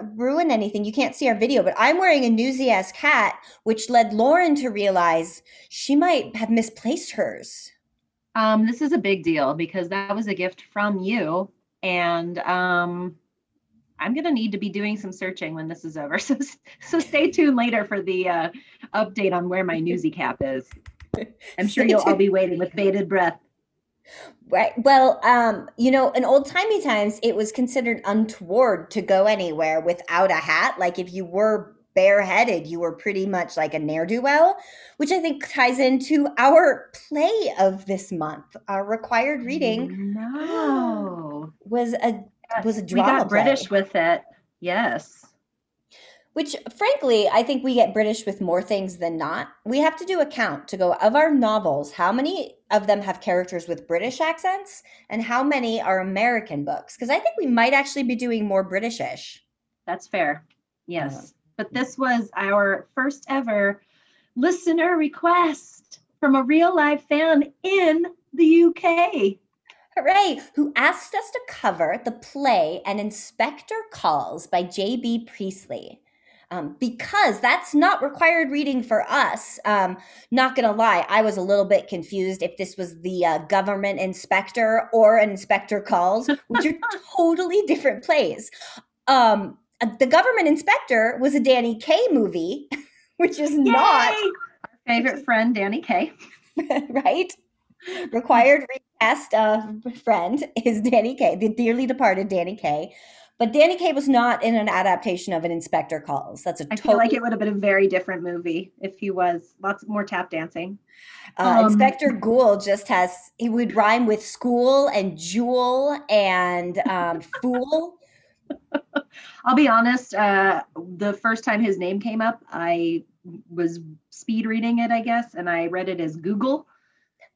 to ruin anything. You can't see our video, but I'm wearing a Newsy ass hat, which led Lauren to realize she might have misplaced hers. Um, this is a big deal because that was a gift from you, and um, I'm gonna need to be doing some searching when this is over. So, so stay tuned later for the uh, update on where my newsy cap is. I'm sure you'll all be waiting with bated breath. Right. Well, um, you know, in old timey times, it was considered untoward to go anywhere without a hat. Like if you were bareheaded, you were pretty much like a ne'er do well, which I think ties into our play of this month. Our required reading No, was a was a we got British play. with it. Yes. Which, frankly, I think we get British with more things than not. We have to do a count to go of our novels, how many of them have characters with British accents and how many are American books? Because I think we might actually be doing more Britishish. That's fair. Yes. Um, but this was our first ever listener request from a real live fan in the UK. Hooray! Who asked us to cover the play An Inspector Calls by J.B. Priestley. Um, because that's not required reading for us. Um, not gonna lie, I was a little bit confused if this was the uh, government inspector or inspector calls, which are totally different plays. Um, uh, the government inspector was a Danny Kaye movie, which is not Yay! Our favorite friend, Danny Kaye. right? Required recast uh, friend is Danny Kaye, the dearly departed Danny Kaye. But Danny Kaye was not in an adaptation of an Inspector Calls. That's a I totally feel like it would have been a very different movie if he was lots more tap dancing. uh, um, Inspector Goole just has he would rhyme with school and jewel and um, fool. I'll be honest, uh, the first time his name came up, I was speed reading it, I guess, and I read it as Google.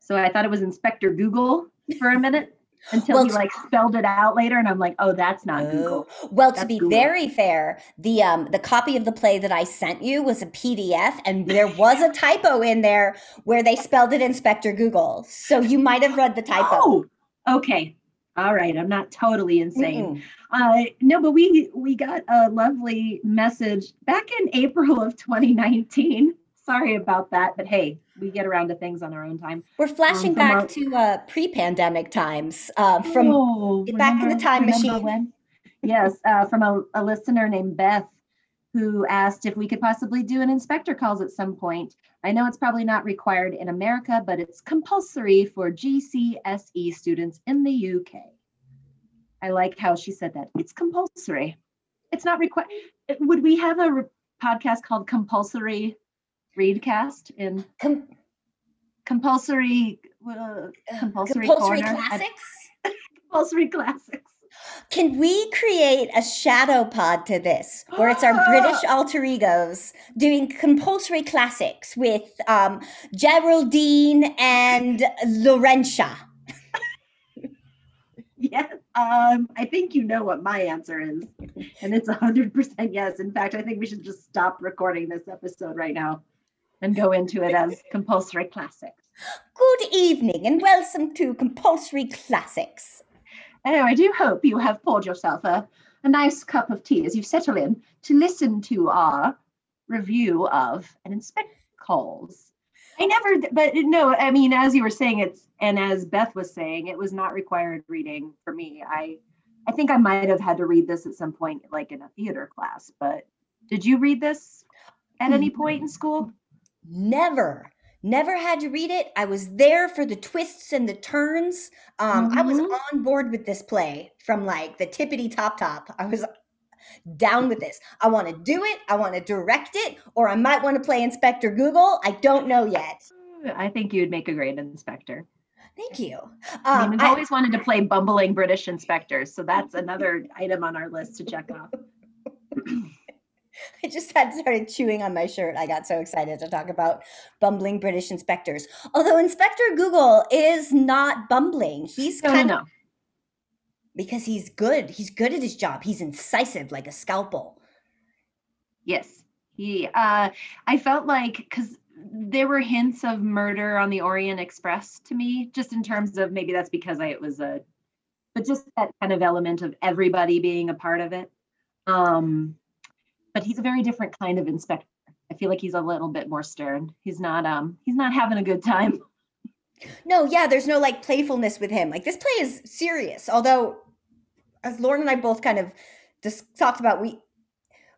So I thought it was Inspector Google for a minute until Well, he like spelled it out later, and I'm like, oh, that's not Google. Oh. Well, to be Google. very fair, the um the copy of the play that I sent you was a PDF, and there was a typo in there where they spelled it Inspector Google. So you might have read the typo. Oh, okay. All right. I'm not totally insane. Uh, no, but we we got a lovely message back in April of 2019. Sorry about that, but hey, we get around to things on our own time. We're flashing from back our- to uh, pre-pandemic times uh, from Oh, get back in the time remember machine. when? Yes, uh, from a, a listener named Beth who asked if we could possibly do an inspector calls at some point. I know it's probably not required in America, but it's compulsory for GCSE students in the UK. I like how she said that. It's compulsory. It's not required. Would we have a re- podcast called Compulsory Readcast in com- compulsory uh, compulsory, compulsory? I- classics. compulsory classics? Can we create a shadow pod to this, where it's our British alter egos doing compulsory classics with um, Geraldine and Laurentia? Yes. Um, I think you know what my answer is. And it's 100% yes. In fact, I think we should just stop recording this episode right now and go into it as compulsory classics. Good evening and welcome to Compulsory Classics. Oh, I do hope you have poured yourself a, a nice cup of tea as you settle in to listen to our review of an inspector calls. I never, but no, I mean, as you were saying, it's, and as Beth was saying, it was not required reading for me. I, I think I might have had to read this at some point, like in a theater class, but did you read this at any point in mm-hmm. school? Never, never had to read it. I was there for the twists and the turns. Um, I was Mhm. on board with this play from like the tippity top top. I was down with this. I want to do it. I want to direct it, or I might want to play Inspector Google. I don't know yet. I think you'd make a great inspector. Thank you. I mean, Um, we've I- always wanted to play bumbling British inspectors, so that's another item on our list to check off. I just had started chewing on my shirt. I got so excited to talk about bumbling British inspectors. Although Inspector Google is not bumbling. He's No, kind no. of because he's good. He's good at his job. He's incisive like a scalpel. Yes, he. Uh, I felt like because there were hints of murder on the Orient Express to me, just in terms of maybe that's because I it was a, but just that kind of element of everybody being a part of it. Um, but he's a very different kind of inspector. I feel like he's a little bit more stern. He's not um he's not having a good time. No, yeah, there's no like playfulness with him. Like this play is serious. Although, as Lauren and I both kind of just talked about, we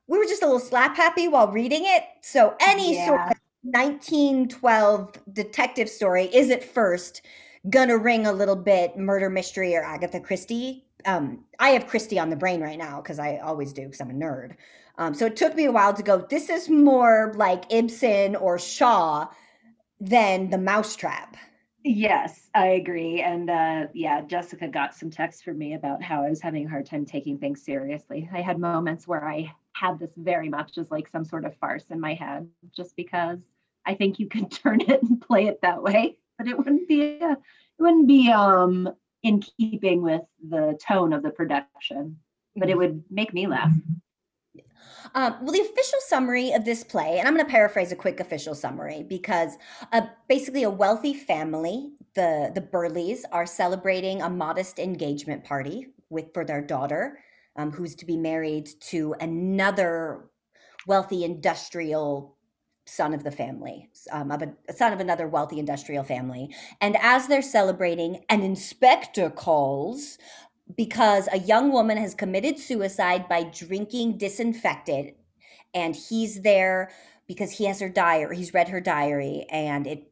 we were just a little slap happy while reading it. So any Yeah. sort of 1912 detective story is at first gonna ring a little bit murder mystery or Agatha Christie. Um, I have Christie on the brain right now because I always do because I'm a nerd. Um, so it took me a while to go. This is more like Ibsen or Shaw than The Mousetrap. Yes, I agree. And uh, yeah, Jessica got some texts from me about how I was having a hard time taking things seriously. I had moments where I had this very much as like some sort of farce in my head, just because I think you could turn it and play it that way, but it wouldn't be a, it wouldn't be um in keeping with the tone of the production, but it would make me laugh. Um, well, the official summary of this play, and I'm going to paraphrase a quick official summary because uh, basically a wealthy family, the the Burleys, are celebrating a modest engagement party with for their daughter, um, who's to be married to another wealthy industrial son of the family, um, of a, son of another wealthy industrial family. And as they're celebrating, an inspector calls because a young woman has committed suicide by drinking disinfectant and he's there because he has her diary he's read her diary and it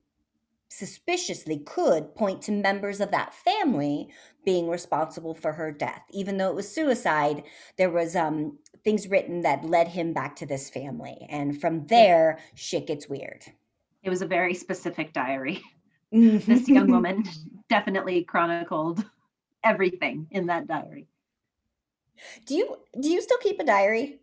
suspiciously could point to members of that family being responsible for her death even though it was suicide there was um things written that led him back to this family and from there shit gets weird It was a very specific diary. Mm-hmm. This young woman definitely chronicled everything in that diary. do you do you still keep a diary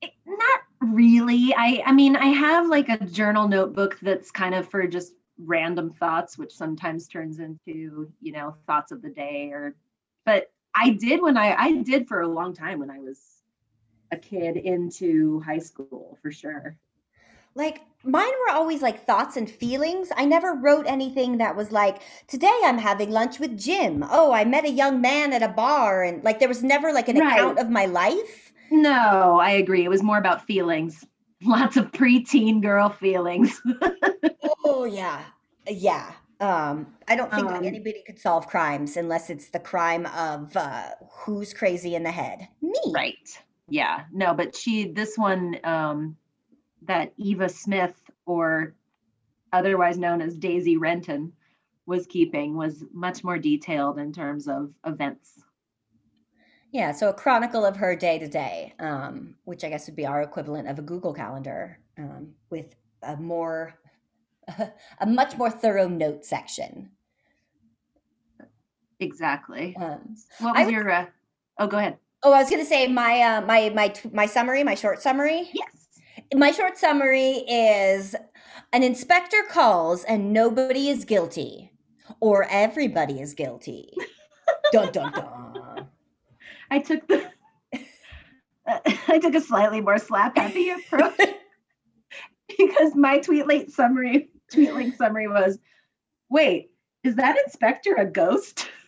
It- Not really. I I mean, I have like a journal notebook that's kind of for just random thoughts, which sometimes turns into, you know, thoughts of the day or but I did when I I did for a long time when I was a kid into high school for sure. Like mine were always like thoughts and feelings. I never wrote anything that was like, today I'm having lunch with Jim. Oh, I met a young man at a bar. And like there was never like an Right. account of my life. No, I agree. It was more about feelings. Lots of preteen girl feelings. Oh, yeah. Yeah. Um, I don't think Um, anybody could solve crimes unless it's the crime of uh, who's crazy in the head. Me. Right. Yeah. No, but she, this one, um, that Eva Smith, or otherwise known as Daisy Renton, was keeping was much more detailed in terms of events. Yeah. So a chronicle of her day to day, um, which I guess would be our equivalent of a Google Calendar um, with a more, a much more thorough note section. Exactly. Um, What was would- your? Uh, oh, go ahead. oh, I was going to say my uh, my my my summary, my short summary. Yes. My short summary is an inspector calls and nobody is guilty, or everybody is guilty. dun dun dun. I took the. I took a slightly more slap happy approach because my tweet late summary, tweet link summary was, wait, is that inspector a ghost?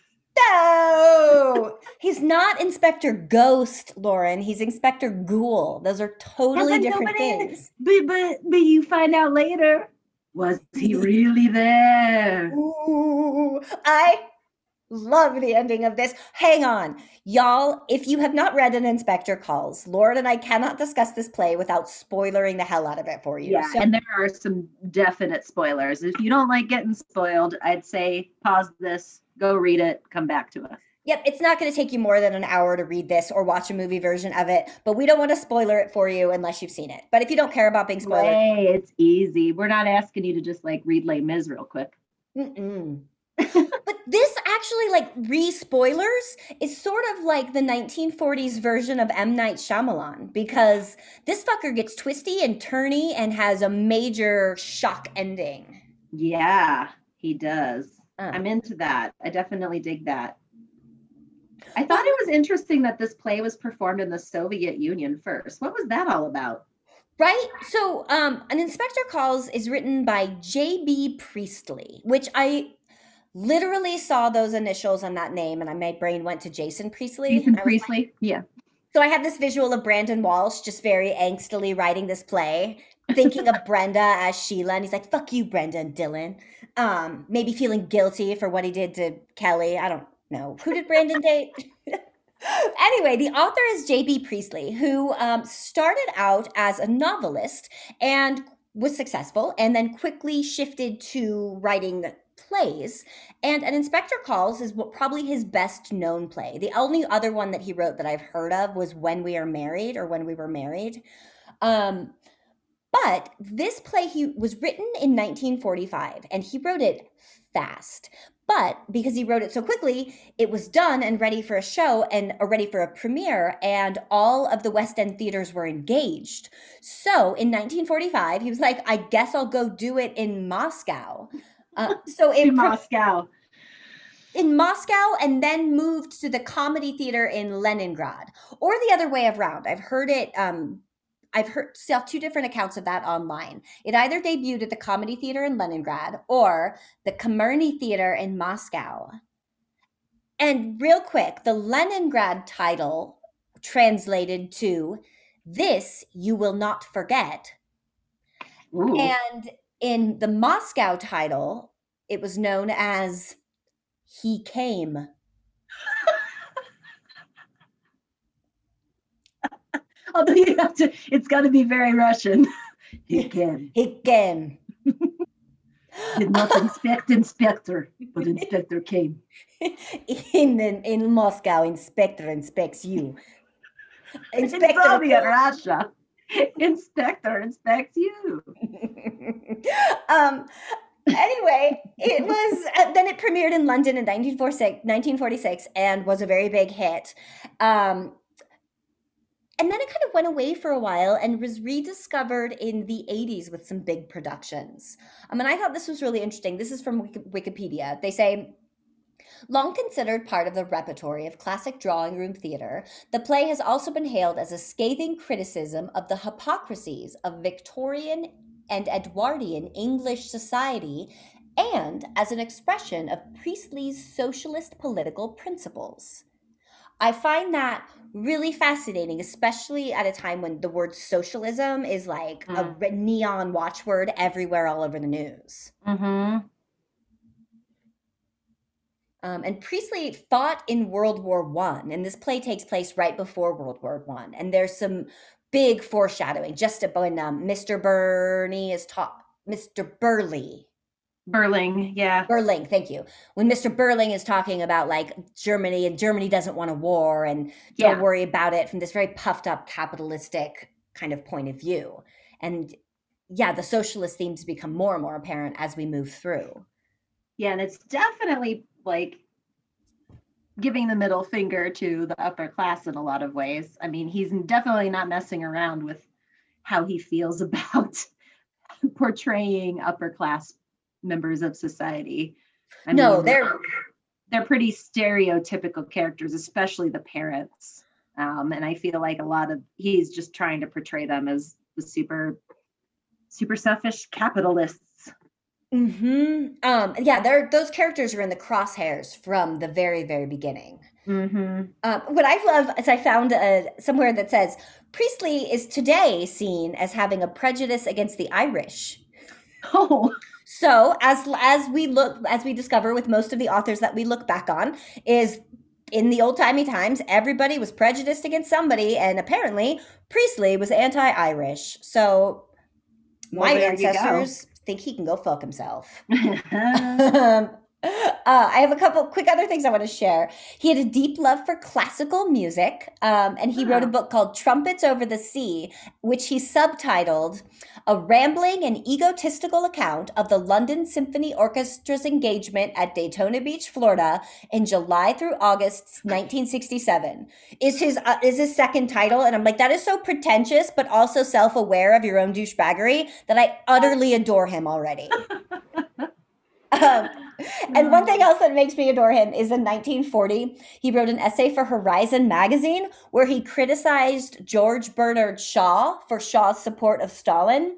No, he's not Inspector Ghost, Lauren. He's Inspector Goole. Those are totally but different things. But but but you find out later. Was he really there? Ooh, I love the ending of this. Hang on. Y'all, if you have not read An Inspector Calls, Lauren and I cannot discuss this play without spoilering the hell out of it for you. Yeah, So- and there are some definite spoilers. If you don't like getting spoiled, I'd say pause this, go read it, come back to us. Yep, it's not going to take you more than an hour to read this or watch a movie version of it, but we don't want to spoiler it for you unless you've seen it. But if you don't care about being spoiled, Hey, it's easy. We're not asking you to just like read Les Mis real quick. Mm-mm. But this actually, like, re spoilers is sort of like the 1940s version of M. Night Shyamalan because this fucker gets twisty and turny and has a major shock ending. Yeah, he does. Uh, I'm into that. I definitely dig that. I thought it was interesting that this play was performed in the Soviet Union first. What was that all about? Right? So, um, An Inspector Calls is written by J.B. Priestley, which I literally saw those initials on that name and I, my brain went to Jason Priestley. Jason and was like, Priestley? Yeah. So I had this visual of Brandon Walsh just very angstily writing this play, thinking of Brenda as Sheila, and he's like, "Fuck you, Brenda and Dylan." Um, maybe feeling guilty for what he did to Kelly. I don't know who did Brandon date. anyway, the author is J.B. Priestley, who um, started out as a novelist and was successful, and then quickly shifted to writing plays. And An Inspector Calls is probably his best known play. The only other one that he wrote that I've heard of was When We Are Married or When We Were Married. Um, but this play he was written in 1945 and he wrote it fast. But because he wrote it so quickly, it was done and ready for a show and or ready for a premiere, and all of the West End theaters were engaged. So in 1945, he was like, I guess I'll go do it in Moscow. Uh, so in, Moscow. In Moscow, and then moved to the comedy theater in Leningrad, or the other way around. I've heard it. Um, I've heard saw two different accounts of that online. It either debuted at the Comedy Theater in Leningrad or the Kamerny Theater in Moscow. And real quick, the Leningrad title translated to "This you will not forget," Ooh. and in the Moscow title, it was known as He Came. Although you have to, it's got to be very Russian. He came. He came. Did not inspect inspector, but inspector came. in in Moscow, inspector inspects you. Inspector in Russia, inspector inspects you. um. Anyway, it was uh, then it premiered in London in 1946, 1946 and was a very big hit. Um, and then it kind of went away for a while and was rediscovered in the 80s with some big productions. I mean, I thought this was really interesting. This is from Wikipedia. They say, Long considered part of the repertory of classic drawing room theater, the play has also been hailed as a scathing criticism of the hypocrisies of Victorian and Edwardian English society and as an expression of Priestley's socialist political principles. I find that really fascinating, especially at a time when the word socialism is like mm. a neon watchword everywhere, all over the news. Mm-hmm. Um, and Priestley fought in World War One, and this play takes place right before World War One. And there's some big foreshadowing. Just when um, Mr. Burney is taught, Mr. Burley Birling, yeah. Birling, thank you. When Mr. Birling is talking about like Germany and Germany doesn't want a war and don't worry about it from this very puffed up capitalistic kind of point of view. And yeah, the socialist themes become more and more apparent as we move through. Yeah, and it's definitely like giving the middle finger to the upper class in a lot of ways. I mean, he's definitely not messing around with how he feels about portraying upper class members of society. I no, mean, they're they're pretty stereotypical characters, especially the parents. Um, and I feel like a lot of he's just trying to portray them as the super super selfish capitalists. Hmm. Um. Yeah. They're those characters are in the crosshairs from the very very beginning. Mm-hmm. Um, what I love is I found a, somewhere that says Priestley is today seen as having a prejudice against the Irish. Oh. So as as we look as we discover with most of the authors that we look back on is in the old timey times, everybody was prejudiced against somebody, and apparently Priestley was anti-Irish. So well, my ancestors think he can go fuck himself. um, uh, I have a couple quick other things I want to share. He had a deep love for classical music, um, and he wrote a book called Trumpets Over the Sea, which he subtitled A Rambling and Egotistical Account of the London Symphony Orchestra's Engagement at Daytona Beach, Florida, in July through August 1967. Is his uh, is his second title, and I'm like, that is so pretentious, but also self aware of your own douchebaggery that I utterly adore him already. Um, and one thing else that makes me adore him is in 1940, he wrote an essay for Horizon magazine where he criticized George Bernard Shaw for Shaw's support of Stalin.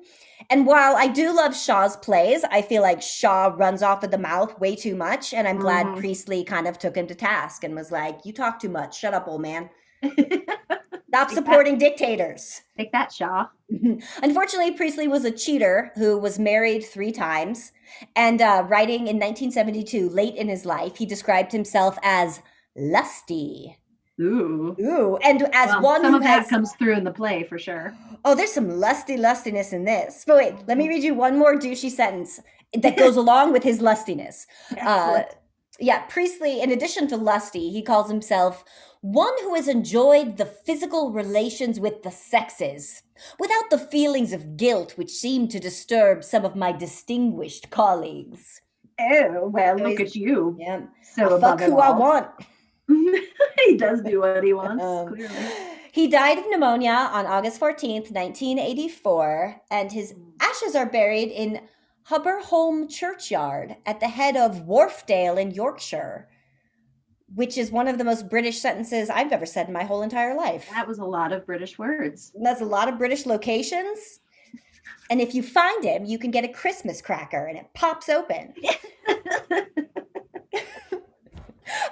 And while I do love Shaw's plays, I feel like Shaw runs off of the mouth way too much. And I'm glad mm. Priestley kind of took him to task and was like, You talk too much. Shut up, old man. Stop supporting dictators. Take that, Shaw. Unfortunately, Priestley was a cheater who was married three times. And uh, writing in 1972, late in his life, he described himself as lusty. Ooh. Ooh, and as Well, one some who of has that comes through in the play for sure. Oh, there's some lusty lustiness in this. But wait, let me read you one more douchey sentence that goes along with his lustiness. Uh. Yeah, Priestley, in addition to lusty, he calls himself one who has enjoyed the physical relations with the sexes without the feelings of guilt which seem to disturb some of my distinguished colleagues. oh, well, look at you. Yeah, So I fuck who I want. he does do what he wants, Um, clearly. He died of pneumonia on August 14th, 1984, and his ashes are buried in Hubberholme Churchyard at the head of Wharfedale in Yorkshire, which is one of the most British sentences I've ever said in my whole entire life. That was a lot of British words. That's a lot of British locations. And if you find him, you can get a Christmas cracker and it pops open.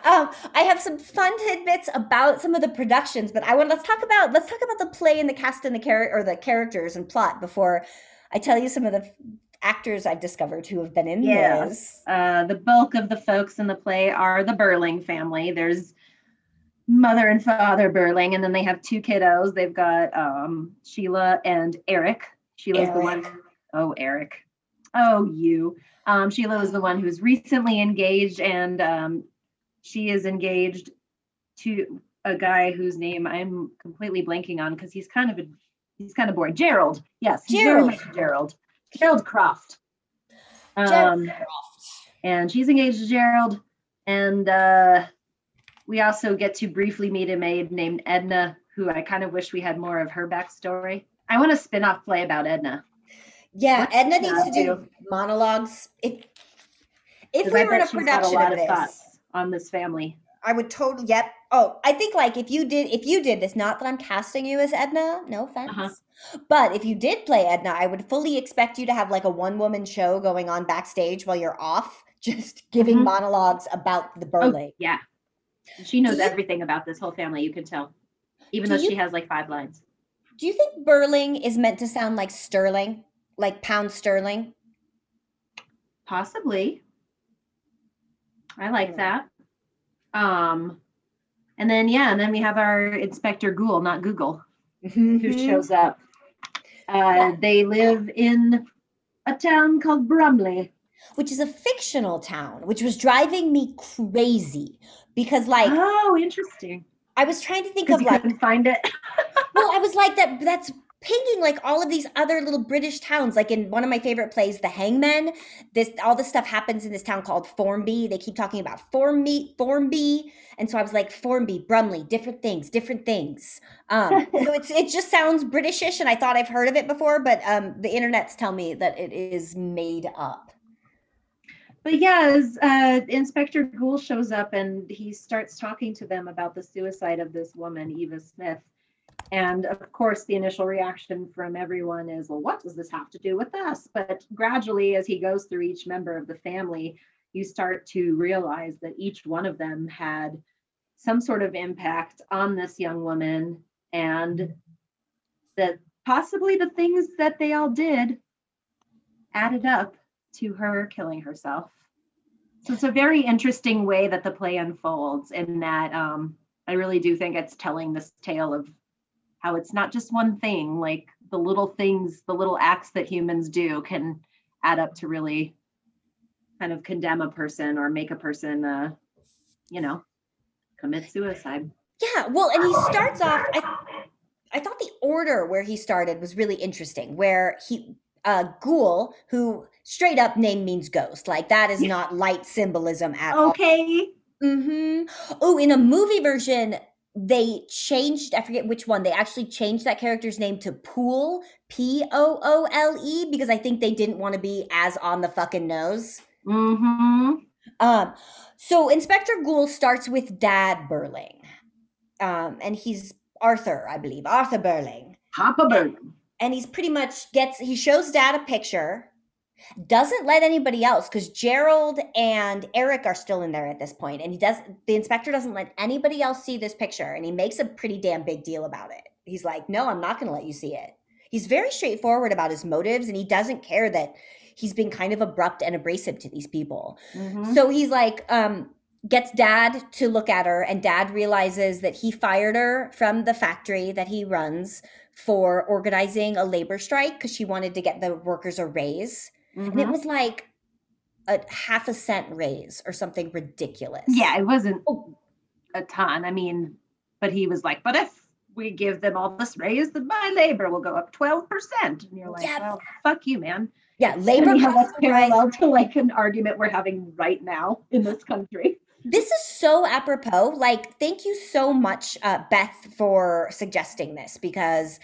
Um, I have some fun tidbits about some of the productions, but I want let's talk about let's talk about the play and the cast and the character or the characters and plot before I tell you some of the actors I've discovered who have been in Yeah. this. Uh, the bulk of the folks in the play are the Birling family. There's mother and father Birling, and then they have two kiddos. They've got um, Sheila and Eric. Sheila's the one. Eric. Oh, Eric. Oh, you. Um, Sheila is the one who's recently engaged, and um, she is engaged to a guy whose name I'm completely blanking on because he's kind of a he's kind of boring. Gerald. Yes, Gerald. Gerald. Gerald Croft. Gerald Um, and she's engaged to Gerald. And uh, we also get to briefly meet a maid named Edna, who I kind of wish we had more of her backstory. I want a spin-off play about Edna. Yeah, What Edna needs to that do monologues. If if we were in a production lot of this, on this family. I would totally. Yep. Oh, I think like if you did if you did this, not that I'm casting you as Edna, no offense. Uh-huh. But if you did play Edna, I would fully expect you to have like a one woman show going on backstage while you're off, just giving Mhm. monologues about the Oh, yeah. She knows you- everything about this whole family, you can tell. Even though you- she has like five lines. Do you think Birling is meant to sound like sterling, like pound sterling? Possibly. I like that. Um and then yeah, and then we have our Inspector Goole, not Google. who Mhm. shows up. Uh, they live in a town called Brumley. Which is a fictional town, which was driving me crazy because, like, oh, interesting. I was trying to think of you like find it. well, I was like that. That's pinging like all of these other little British towns. Like in one of my favorite plays, The Hangman. This all this stuff happens in this town called Formby. They keep talking about Formby, Formby, and so I was like Formby, Brumley, different things, different things. Um, so it's it just sounds Britishish, and I thought I've heard of it before, but um, the internets tell me that it is made up. But yeah, as uh, Inspector Goole shows up and he starts talking to them about the suicide of this woman, Eva Smith. And of course, the initial reaction from everyone is, well, what does this have to do with us? But gradually, as he goes through each member of the family, you start to realize that each one of them had some sort of impact on this young woman and that possibly the things that they all did added up to her killing herself. So it's a very interesting way that the play unfolds, in that um, I really do think it's telling this tale of how it's not just one thing, like the little things, the little acts that humans do can add up to really kind of condemn a person or make a person, uh, you know, commit suicide. Yeah, well, and he starts off. I, I thought the order where he started was really interesting. Where he, uh, Goole, who straight up name means ghost, like that is not light symbolism at all. Okay. Mm-hmm. Oh, in a movie version, they changed. I forget which one. They actually changed that character's name to Poole, P O O L E, because I think they didn't want to be as on the fucking nose. Mm-hmm. Um, so Inspector Goole starts with Dad Birling, um, and he's Arthur, I believe, Arthur Birling, Papa Burn. and he's pretty much gets he shows Dad a picture, doesn't let anybody else because Gerald and Eric are still in there at this point, and he does. The inspector doesn't let anybody else see this picture, and he makes a pretty damn big deal about it. He's like, "No, I'm not going to let you see it." He's very straightforward about his motives, and he doesn't care that he's been kind of abrupt and abrasive to these people. Mhm. So he's like, um, gets dad to look at her, and dad realizes that he fired her from the factory that he runs for organizing a labor strike because she wanted to get the workers a raise. And it Mhm. was like a half a cent raise or something ridiculous. Yeah, it wasn't Oh. a ton. I mean, but he was like, but if we give them all this raise, then my labor will go up 12%. And you're like, Yeah. well, fuck you, man. Yeah, labor that's costs rise. parallel to like an argument we're having right now in this country. This is so apropos. Like, thank you so much, uh, Beth, for suggesting this because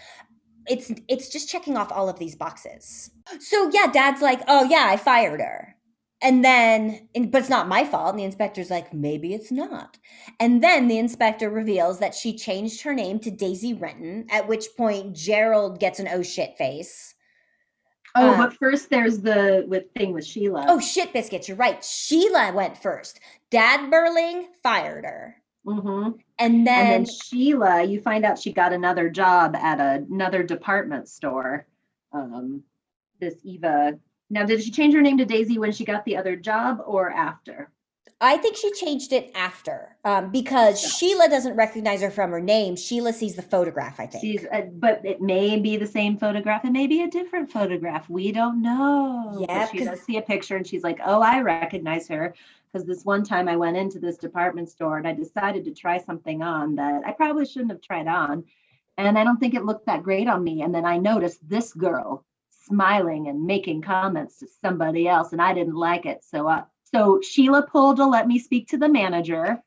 it's it's just checking off all of these boxes. So yeah, Dad's like, oh yeah, I fired her, and then, and, but it's not my fault. And the inspector's like, maybe it's not. And then the inspector reveals that she changed her name to Daisy Renton. At which point, Gerald gets an oh shit face. Oh, Uh, but first there's the with thing with Sheila. Oh shit, biscuits, you're right. Sheila went first. Dad Birling fired her, hmm and then, and then Sheila, you find out she got another job at another department store. Um, this Eva. Now, did she change her name to Daisy when she got the other job or after? I think she changed it after um, because Yeah. Sheila doesn't recognize her from her name. Sheila sees the photograph, I think. She's, uh, but it may be the same photograph. It may be a different photograph. We don't know. Yeah, she does see a picture and she's like, "Oh, I recognize her." Because this one time I went into this department store and I decided to try something on that I probably shouldn't have tried on, and I don't think it looked that great on me. And then I noticed this girl smiling and making comments to somebody else, and I didn't like it. So, uh, so Sheila pulled to let me speak to the manager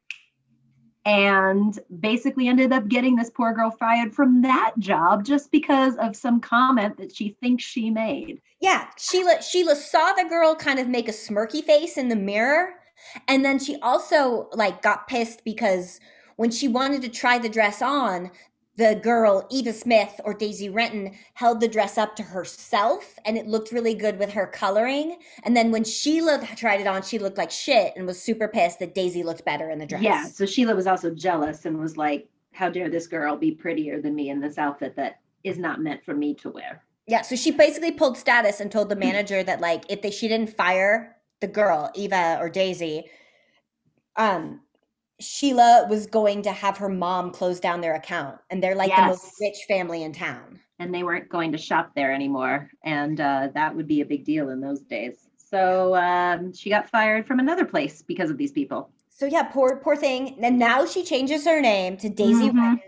and basically ended up getting this poor girl fired from that job just because of some comment that she thinks she made. yeah, Sheila Sheila saw the girl kind of make a smirky face in the mirror, and then she also like got pissed because when she wanted to try the dress on, the girl Eva Smith or Daisy Renton held the dress up to herself, and it looked really good with her coloring. And then when Sheila tried it on, she looked like shit and was super pissed that Daisy looked better in the dress. Yeah, so Sheila was also jealous and was like, "How dare this girl be prettier than me in this outfit that is not meant for me to wear?" Yeah, so she basically pulled status and told the manager that like if they she didn't fire the girl, Eva or Daisy, um Sheila was going to have her mom close down their account. And they're like the most rich family in town. And they weren't going to shop there anymore, and uh, that would be a big deal in those days. So um, she got fired from another place because of these people. So yeah, poor poor thing. And now she changes her name to Daisy Mhm. Renton.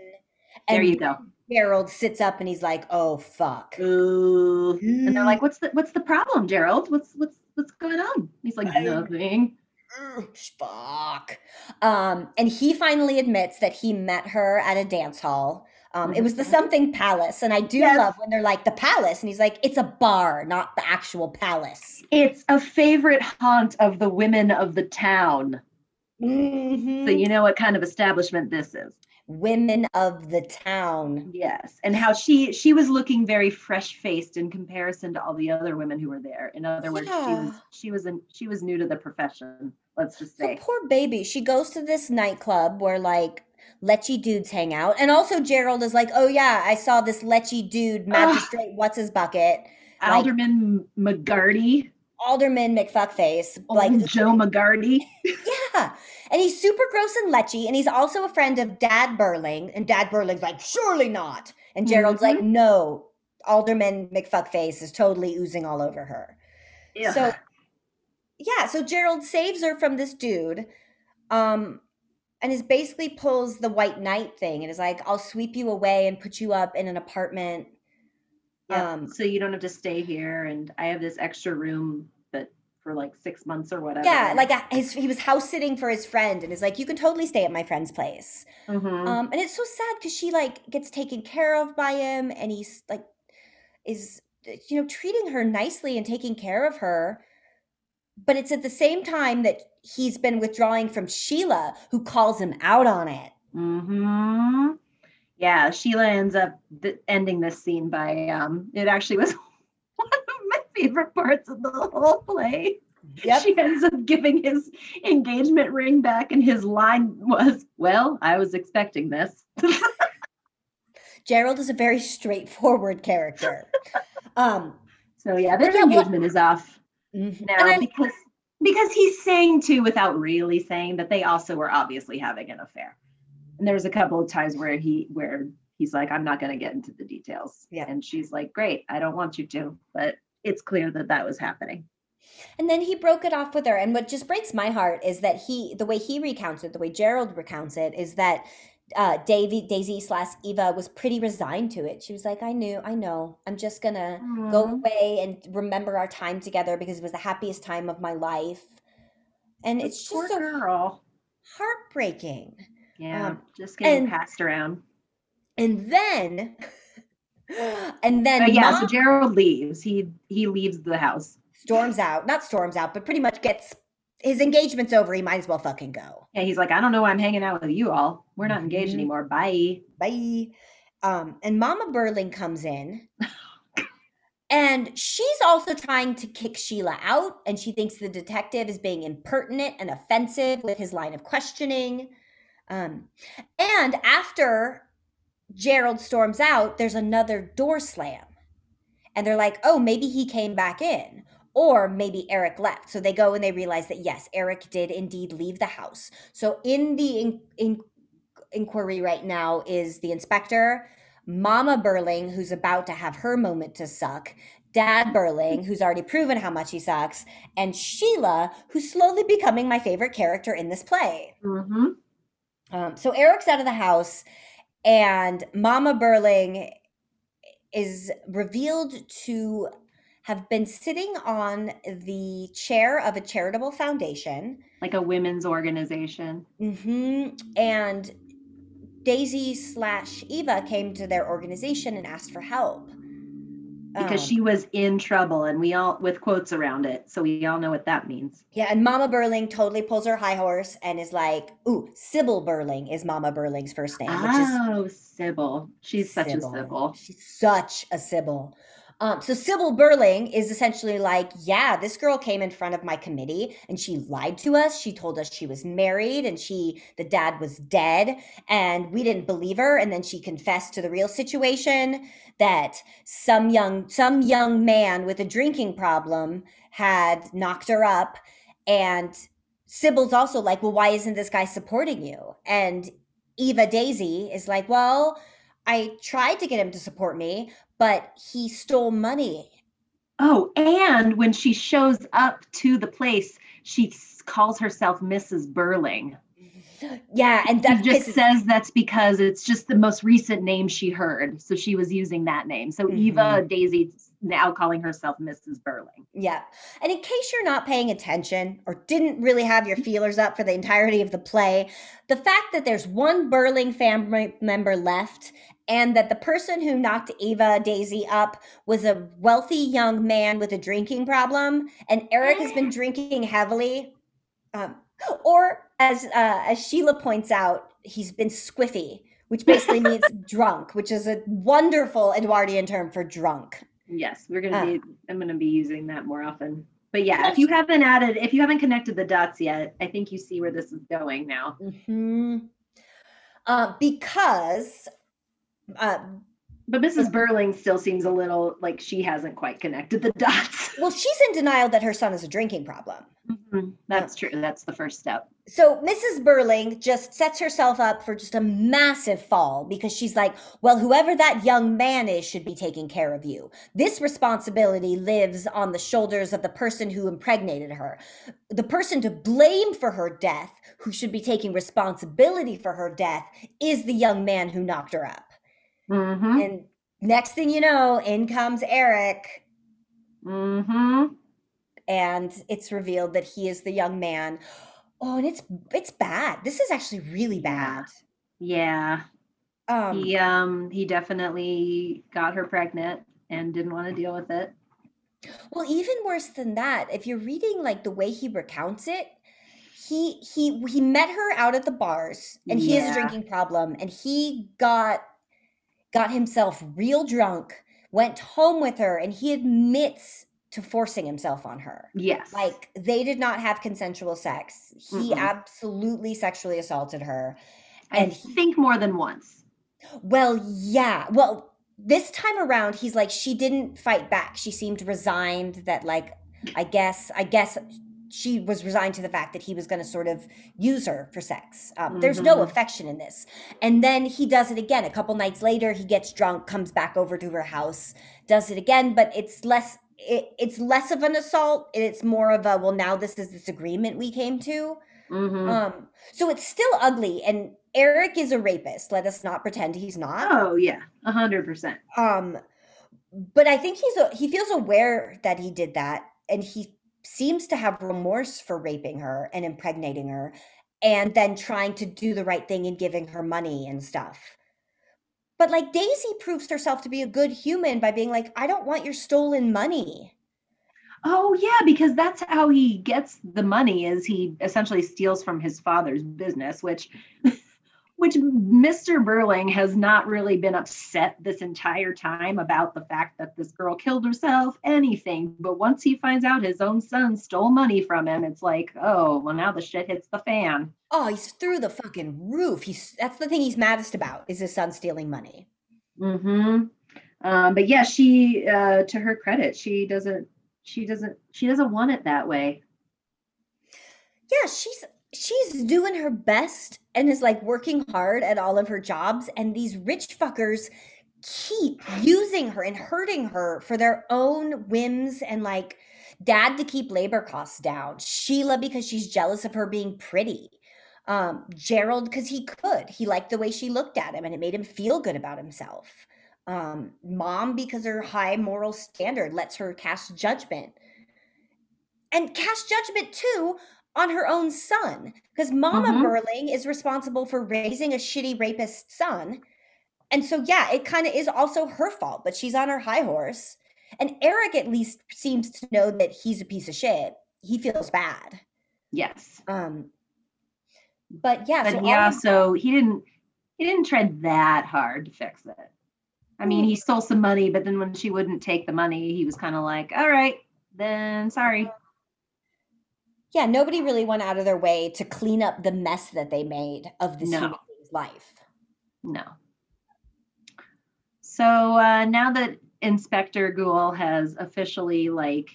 There you go. Gerald sits up and he's like, "Oh fuck." Ooh. And Mm. they're like, "What's the what's the problem, Gerald? What's what's what's going on?" He's like, "Nothing." Fuck. Um, and he finally admits that he met her at a dance hall. Um, it was the Mhm. something palace, and I do Yes. love when they're like the palace, and he's like, it's a bar, not the actual palace. It's a favorite haunt of the women of the town. Mhm. So you know what kind of establishment this is. Women of the town. Yes, and how she she was looking very fresh faced in comparison to all the other women who were there. In other words, she was she was in, she was new to the profession. Let's just say. poor baby. She goes to this nightclub where like lechy dudes hang out, and also Gerald is like, oh yeah, I saw this lechy dude, magistrate, what's his bucket, like- Alderman McGarty, Alderman McFuckface, like like Joe McGarty. Yeah. And he's super gross and lechy. And he's also a friend of Dad Birling. And Dad Birling's like, surely not. And Gerald's like, no. Alderman McFuckface is totally oozing all over her. Yeah. So yeah, so Gerald saves her from this dude. Um and is basically pulls the white knight thing and is like, I'll sweep you away and put you up in an apartment. Yeah, Um, so you don't have to stay here, and I have this extra room, for like six months or whatever. Yeah, like a, his, he was house sitting for his friend and is like, you can totally stay at my friend's place. Mhm. Um, and it's so sad because she like gets taken care of by him, and he's like, is you know treating her nicely and taking care of her. But it's at the same time that he's been withdrawing from Sheila, who calls him out on it. hmm Yeah, Sheila ends up th- ending this scene by um it actually was one of my favorite parts of the whole play. Yep. She ends up giving his engagement ring back, and his line was, Well, I was expecting this. Gerald is a very straightforward character. Um, So yeah, their engagement is off mhm. now because because he's saying too without really saying that they also were obviously having an affair. And there was a couple of times where he where he's like, I'm not gonna get into the details. Yeah. And she's like, Great, I don't want you to, but it's clear that that was happening. And then he broke it off with her. And what just breaks my heart is that he, the way he recounts it, the way Gerald recounts it, is that uh, Davy, Daisy slash Eva was pretty resigned to it. She was like, I knew, I know. I'm just going to go away and remember our time together because it was the happiest time of my life. And it's just so girl. heartbreaking. Yeah, Um, just getting and- passed around. And then, and then But yeah, Mom so Gerald leaves. He he leaves the house. storms out, not storms out, but pretty much gets his engagement's over. He might as well fucking go. Yeah, he's like, I don't know why I'm hanging out with you all. We're not engaged Mhm. anymore. Bye. bye. Um, and Mama Birling comes in, and she's also trying to kick Sheila out, and she thinks the detective is being impertinent and offensive with his line of questioning. Um, and after Gerald storms out, there's another door slam, and they're like, "Oh, maybe he came back in." Or maybe Eric left. So they go and they realize that yes, Eric did indeed leave the house. So in the in, in inquiry right now is the inspector, Mama Birling, who's about to have her moment to suck, Dad Birling, who's already proven how much he sucks, and Sheila, who's slowly becoming my favorite character in this play. Mm-hmm. Um, so Eric's out of the house, and Mama Birling is revealed to have been sitting on the chair of a charitable foundation. Like a women's organization. hmm And Daisy slash Eva came to their organization and asked for help. Because Um, she was in trouble and we all with quotes around it. So we all know what that means. yeah, and Mama Birling totally pulls her high horse and is like, "Ooh, Sybil Birling is Mama Birling's first name, which is Oh, Sybil. She's such a Sybil. She's such a Sybil. Um, so Sybil Birling is essentially like, yeah, this girl came in front of my committee and she lied to us. She told us she was married and she the dad was dead and we didn't believe her. And then she confessed to the real situation that some young some young man with a drinking problem had knocked her up. And Sybil's also like, well, why isn't this guy supporting you? And Eva Daisy is like, well, I tried to get him to support me, but he stole money. Oh, and when she shows up to the place, she calls herself Mrs. Birling. Yeah, and that She just pisses- says that's because it's just the most recent name she heard. So she was using that name. So mm-hmm. Eva Daisy now calling herself Mrs. Birling. Yeah. And in case you're not paying attention or didn't really have your feelers up for the entirety of the play, the fact that there's one Birling family member left and that the person who knocked Eva Daisy up was a wealthy young man with a drinking problem and Eric has been drinking heavily um, or as uh, as Sheila points out, he's been squiffy, which basically means drunk, which is a wonderful Edwardian term for drunk. Yes, we're gonna Ah. be I'm gonna be using that more often. But yeah, if you haven't added, if you haven't connected the dots yet, I think you see where this is going now. hmm Uh, because uh, But Mrs. Birling still seems a little like she hasn't quite connected the dots. well, she's in denial that her son has a drinking problem. Mhm, That's true. That's the first step. So Mrs. Birling just sets herself up for just a massive fall because she's like, well, whoever that young man is should be taking care of you. This responsibility lives on the shoulders of the person who impregnated her. The person to blame for her death, who should be taking responsibility for her death, is the young man who knocked her up. Mm-hmm. And next thing you know, in comes Eric. Mm-hmm. and it's revealed that he is the young man. Oh, and it's it's bad. This is actually really bad. Yeah. Um, He um he definitely got her pregnant and didn't want to deal with it. well, even worse than that, if you're reading like the way he recounts it, he he he met her out at the bars, and he has a drinking problem, and he got got himself real drunk, went home with her, and he admits to forcing himself on her. Yes. Like they did not have consensual sex. He Mm-mm. absolutely sexually assaulted her. I and he- think more than once. Well, yeah. Well, this time around he's like she didn't fight back. She seemed resigned that like I guess I guess she was resigned to the fact that he was going to sort of use her for sex. Um, There's no Mhm. affection in this. And then he does it again. A couple nights later, he gets drunk, comes back over to her house, does it again, but it's less. It, it's less of an assault. and It's more of a well. Now this is this agreement we came to. Mhm. Um, so it's still ugly, and Eric is a rapist. Let us not pretend he's not. oh yeah, a hundred percent. Um, but I think he's a, he feels aware that he did that, and he seems to have remorse for raping her and impregnating her, and then trying to do the right thing and giving her money and stuff. But like Daisy proves herself to be a good human by being like, I don't want your stolen money. Oh yeah, because that's how he gets the money is he essentially steals from his father's business, which which Mr. Birling has not really been upset this entire time about the fact that this girl killed herself, anything. But once he finds out his own son stole money from him, it's like, oh, well now the shit hits the fan. Oh, he's through the fucking roof. He's that's the thing he's maddest about is his son stealing money. Mm-hmm. Um, but yeah, she uh to her credit, she doesn't she doesn't she doesn't want it that way. yeah she's she's doing her best and is like working hard at all of her jobs and these rich fuckers keep using her and hurting her for their own whims and like dad to keep labor costs down sheila because she's jealous of her being pretty um gerald because he could. He liked the way she looked at him and it made him feel good about himself um mom because her high moral standard lets her cast judgment. And cast judgment too on her own son because mama Mhm. birling is responsible for raising a shitty rapist son and so yeah it kind of is also her fault but she's on her high horse and eric at least seems to know that he's a piece of shit he feels bad Yes. um but yeah but so he also he didn't he didn't tread that hard to fix it i mean Mm. he stole some money but then when she wouldn't take the money he was kind of like all right then sorry yeah nobody really went out of their way to clean up the mess that they made of this No. human being's life. No. So uh now that inspector Goole has officially like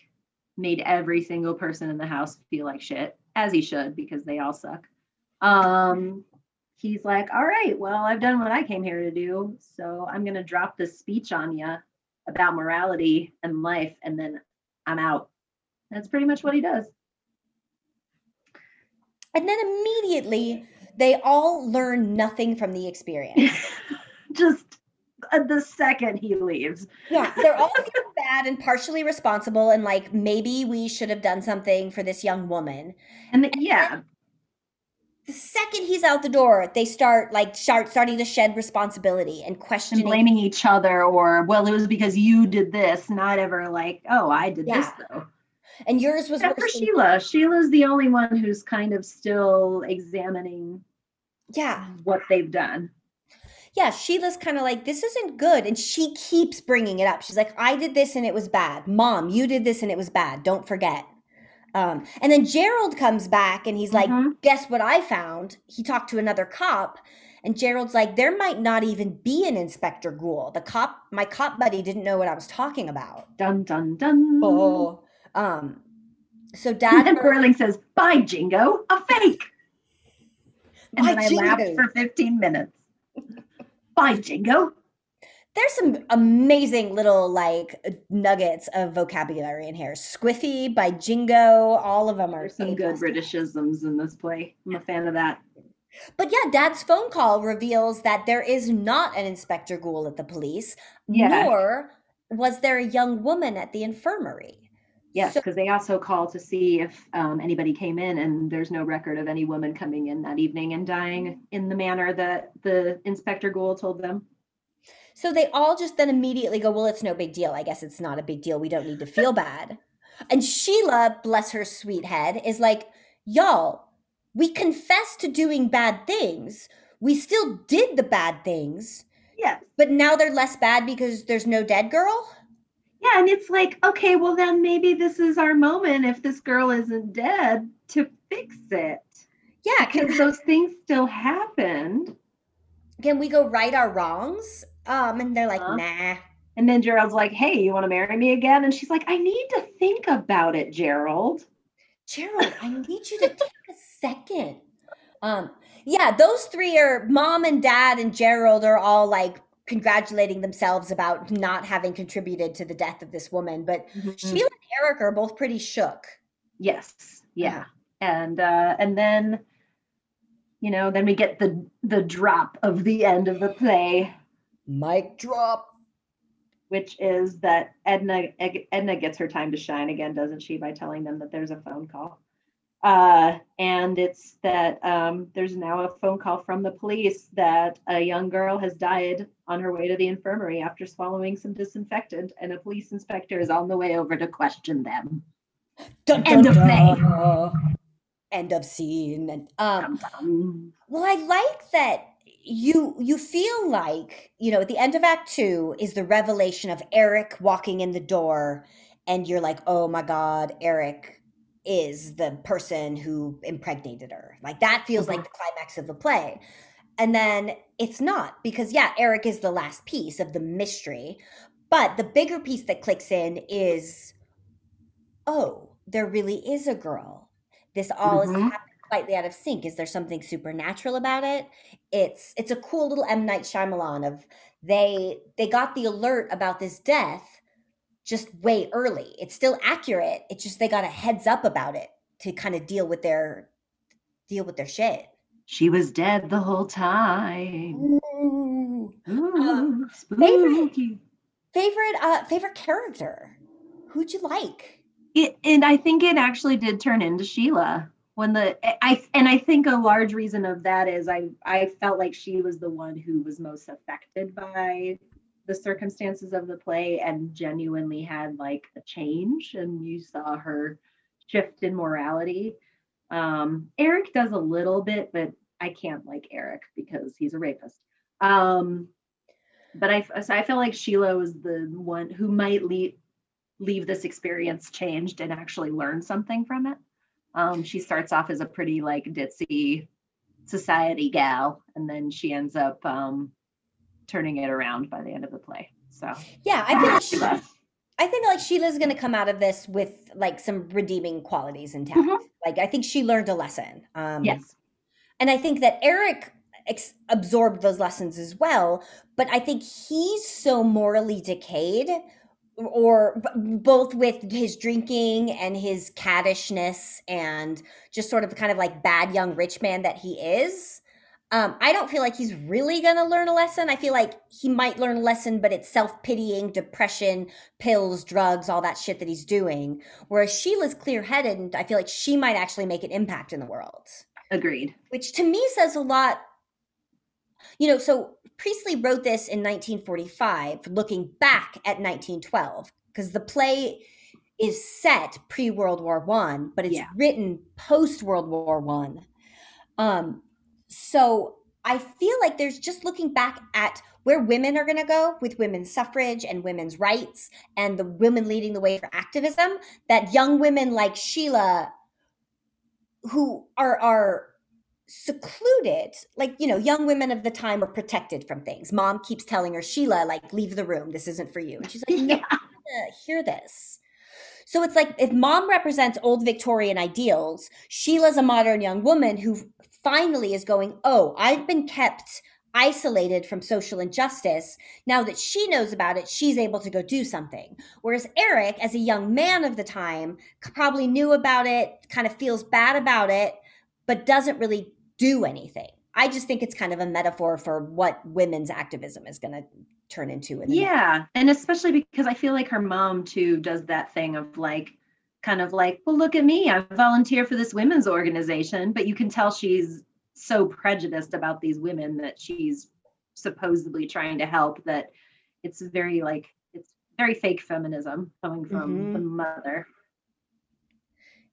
made every single person in the house feel like shit as he should because they all suck um he's like all right well i've done what i came here to do so i'm going to drop this speech on you about morality and life and then i'm out. That's pretty much what he does and then immediately they all learn nothing from the experience. Just uh, the second he leaves. Yeah, they're all bad and partially responsible, and like maybe we should have done something for this young woman. and the, yeah. The second he's out the door, they start like start starting to shed responsibility and and blaming each other or well it was because you did this not ever like oh i did this though And yours was except for sheila sheila's the only one who's kind of still examining Yeah, what they've done yeah. Sheila's kind of like this isn't good, and she keeps bringing it up. She's like, "I did this and it was bad. Mom, you did this and it was bad. Don't forget." Um, and then Gerald comes back and he's like, Mhm. guess what I found? He talked to another cop, and Gerald's like, there might not even be an Inspector Goole. The cop, my cop buddy, didn't know what I was talking about. dun dun dun Oh, um, so Dad, then Birling says bye jingo a fake. And Bye, then i laughed for 15 minutes. Bye jingo. There's some amazing little like nuggets of vocabulary in here. Squiffy by Jingo, all of them are there's some good britishisms in this play. I'm a fan of that. But yeah, Dad's phone call reveals that there is not an Inspector Goole at the police, Yeah. nor was there a young woman at the infirmary. Yes, So- because they also call to see if um, anybody came in, and there's no record of any woman coming in that evening and dying in the manner that the Inspector Goole told them. So they all just then immediately go, Well, it's no big deal. I guess it's not a big deal. We don't need to feel bad. And Sheila, bless her sweet head, is like, Y'all, we confessed to doing bad things. We still did the bad things, Yes. but now they're less bad because there's no dead girl. Yeah, and it's like, okay, well then maybe this is our moment if this girl isn't dead to fix it. Yeah, because those things still happened. can we go right our wrongs? Um, and they're like, Huh? nah. And then Gerald's like, "Hey, you want to marry me again?" And she's like, "I need to think about it, Gerald." Gerald, I need you to take a second. Um, yeah, those three are mom and dad and Gerald are all like congratulating themselves about not having contributed to the death of this woman. But Sheila and Eric are both pretty shook. Yes, yeah, and uh, and then, you know, then we get the the drop of the end of the play, Mic drop. which is that Edna Edna gets her time to shine again, doesn't she, by telling them that there's a phone call. Uh, and it's that um, there's now a phone call from the police that a young girl has died on her way to the infirmary after swallowing some disinfectant, and a police inspector is on the way over to question them. Dun, End dun, of play. End of scene. And um. Well, I like that you you feel like, you know, at the end of act 2 is the revelation of Eric walking in the door and you're like, "Oh my god, Eric is the person who impregnated her." Like that feels like Mhm. the climax of the play. And then it's not because yeah, Eric is the last piece of the mystery. But the bigger piece that clicks in is oh, there really is a girl. This all is Mhm. happening slightly out of sync. Is there something supernatural about it? It's it's a cool little M Night Shyamalan of they they got the alert about this death just way early. It's still accurate. It's just they got a heads up about it to kind of deal with their deal with their shit. She was dead the whole time. Ooh. Ooh, favorite- Favorite uh favorite character? Who'd you like? It, and I think it actually did turn into Sheila when the I and I think a large reason of that is I I felt like she was the one who was most affected by the circumstances of the play and genuinely had like a change and you saw her shift in morality. Um, Eric does a little bit, but I can't like Eric because he's a rapist. Um, but I so I feel like Sheila was the one who might leave leave this experience changed and actually learn something from it. Um, she starts off as a pretty like ditzy society gal, and then she ends up um, turning it around by the end of the play. So Yeah, I she, Sheila. I think like Sheila's going to come out of this with like some redeeming qualities intact. Mhm. Like I think she learned a lesson. Um, yes, and I think that Eric ex- absorbed those lessons as well. But I think he's so morally decayed, or b- both with his drinking and his caddishness, and just sort of the kind of like bad young rich man that he is. Um, I don't feel like he's really gonna learn a lesson. I feel like he might learn a lesson, but it's self pitying, depression, pills, drugs, all that shit that he's doing. Whereas Sheila's clear headed, and I feel like she might actually make an impact in the world agreed. which to me says a lot. You know, so Priestley wrote this in 1945, looking back at 1912, because the play is set pre World War One, but it's Yeah. written post World War One. Um, so I feel like there's just looking back at where women are going to go with women's suffrage and women's rights and the women leading the way for activism that young women like Sheila who are are secluded like you know young women of the time are protected from things. Mom keeps telling her sheila like leave the room. This isn't for you. And she's like no Yeah. Hear this. So it's like if mom represents old victorian ideals sheila's a modern young woman who finally is going oh i've been kept isolated from social injustice. Now that she knows about it she's able to go do something. Whereas eric as a young man of the time probably knew about it kind of feels bad about it but doesn't really do anything. I just think it's kind of a metaphor for what women's activism is going to turn into in Yeah, and especially because I feel like her mom too does that thing of like, kind of like, well, look at me, I volunteer for this women's organization, but you can tell she's so prejudiced about these women that she's supposedly trying to help that it's very like it's very fake feminism coming from the mother.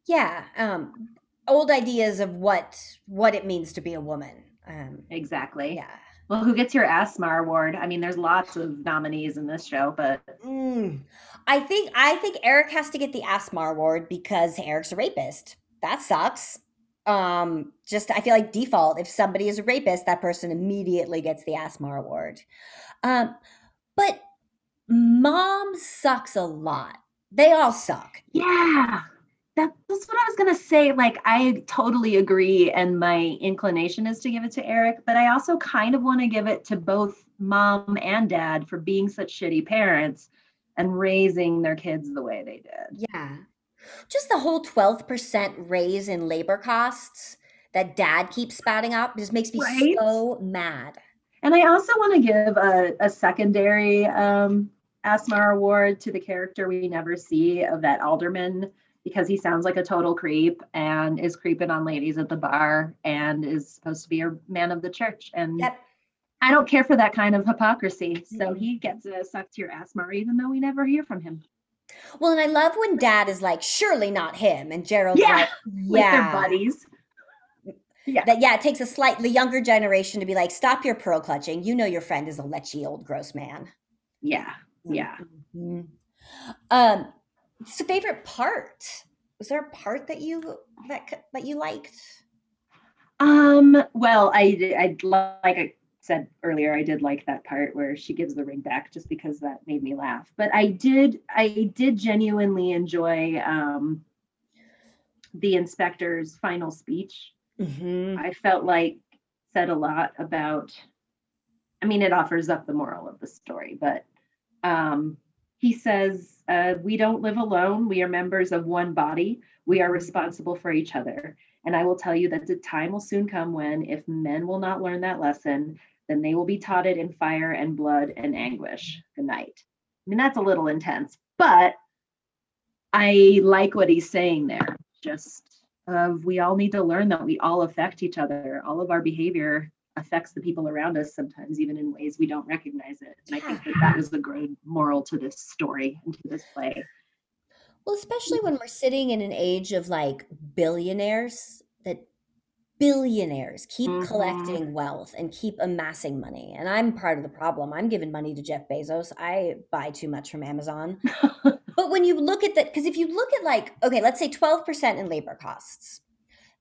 yeah um old ideas of what what it means to be a woman um Exactly. yeah Well, who gets your ASMAR award? I mean, there's lots of nominees in this show, but Mm. I think I think Eric has to get the ASMAR award because Eric's a rapist. That sucks. Um, just I feel like default if somebody is a rapist, that person immediately gets the ASMAR award. Um, but mom sucks a lot. They all suck. yeah, that, that's what I was gonna say. Like, I totally agree, and my inclination is to give it to Eric, but I also kind of want to give it to both mom and dad for being such shitty parents and raising their kids the way they did. Yeah. Just the whole 12% raise in labor costs that dad keeps spouting out just makes me Right? so mad. And I also want to give a, a secondary um, award to the character we never see of that alderman because he sounds like a total creep and is creeping on ladies at the bar and is supposed to be a man of the church. And Yep. I don't care for that kind of hypocrisy. So he gets a suck to your ASMAR even though we never hear from him. Well, and I love when dad is like, surely not him. And Gerald's Yeah, like, With their yeah. buddies. That, yeah, it takes a slightly younger generation to be like, stop your pearl clutching. You know your friend is a lechy old gross man. Yeah. Yeah. Mhm. Um, it's a favorite part. Was there a part that you that c- that you liked? Um, well, I I like I said earlier, I did like that part where she gives the ring back just because that made me laugh. But I did I did genuinely enjoy um the inspector's final speech. Mm-hmm. I felt like said a lot about I mean it offers up the moral of the story, but um he says uh, we don't live alone. We are members of one body. We are responsible for each other. And I will tell you that the time will soon come when, if men will not learn that lesson, then they will be taught it in fire and blood and anguish. Good night. I mean, that's a little intense, but I like what he's saying there. Just of we all need to learn that we all affect each other. All of our behavior affects the people around us sometimes, even in ways we don't recognize it. And I think that that was a great moral to this story and to this play. Well, especially when we're sitting in an age of like billionaires that billionaires keep Mhm. collecting wealth and keep amassing money. And I'm part of the problem. I'm giving money to Jeff Bezos. I buy too much from Amazon. but when you look at that, because if you look at like, okay, let's say 12% in labor costs,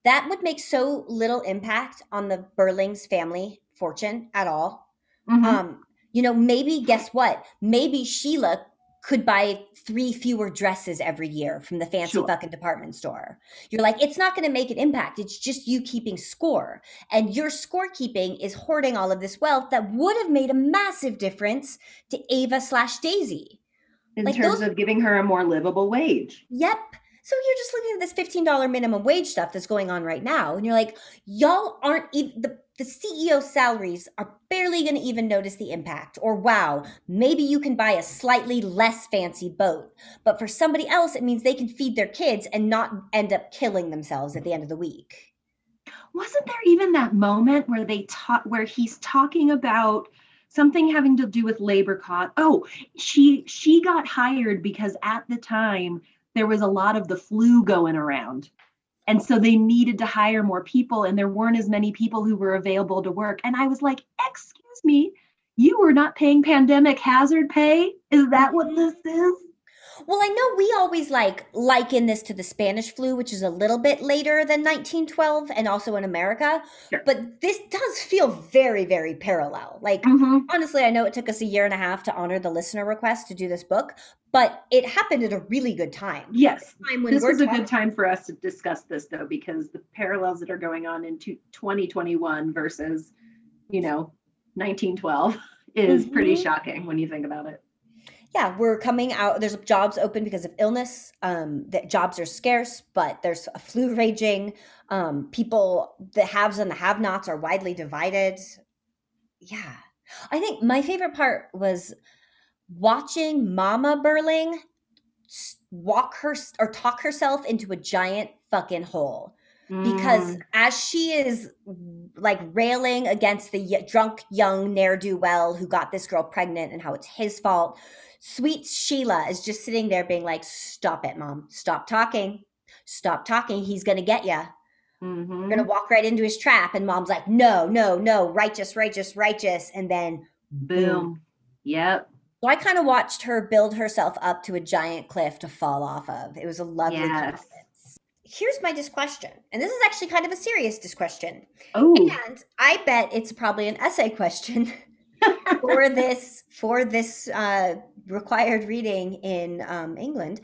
that would make so little impact on the Birling's family fortune at all. Mhm. Um, you know, maybe guess what? Maybe Sheila could buy three fewer dresses every year from the fancy Sure. fucking department store. You're like, it's not going to make an impact. It's just you keeping score. And your scorekeeping is hoarding all of this wealth that would have made a massive difference to Ava slash Daisy. in like terms those- of giving her a more livable wage. Yep. So you're just looking at this $15 minimum wage stuff that's going on right now. And you're like, y'all aren't even, the, the CEO salaries are barely going to even notice the impact. Or wow, maybe you can buy a slightly less fancy boat. But for somebody else, it means they can feed their kids and not end up killing themselves at the end of the week. Wasn't there even that moment where they taught where he's talking about something having to do with labor cost? Oh, she she got hired because at the time there was a lot of the flu going around. And so they needed to hire more people and there weren't as many people who were available to work. And I was like, "Excuse me, you were not paying pandemic hazard pay? Is that what this is?" Well, I know we always like liken this to the Spanish flu, which is a little bit later than 1912 and also in America. Sure. But this does feel very, very parallel. Like, Mhm. honestly, I know it took us a year and a half to honor the listener request to do this book, but it happened at a really good time. Yes. Time when This is a good time for us to discuss this though, because the parallels that are going on in 2021 versus, you know, 1912 is pretty Mhm. shocking when you think about it. Yeah, we're coming out. There's jobs open because of illness. Um, that jobs are scarce, but there's a flu raging. Um, people, the haves and the have-nots are widely divided. Yeah, I think my favorite part was watching Mama Burling walk her or talk herself into a giant fucking hole because Mm, as she is like railing against the y- drunk young ne'er-do-well who got this girl pregnant and how it's his fault sweet sheila is just sitting there being like stop it mom stop talking stop talking he's gonna get ya Mhm. We're gonna walk right into his trap. And mom's like, no, no, no, righteous, righteous, righteous. And then Boom. Yep. So I kind of watched her build herself up to a giant cliff to fall off of. It was a lovely Yes. Here's my disquestion. And this is actually kind of a serious disquestion. Oh, And I bet it's probably an essay question for this for this uh, required reading in um, England.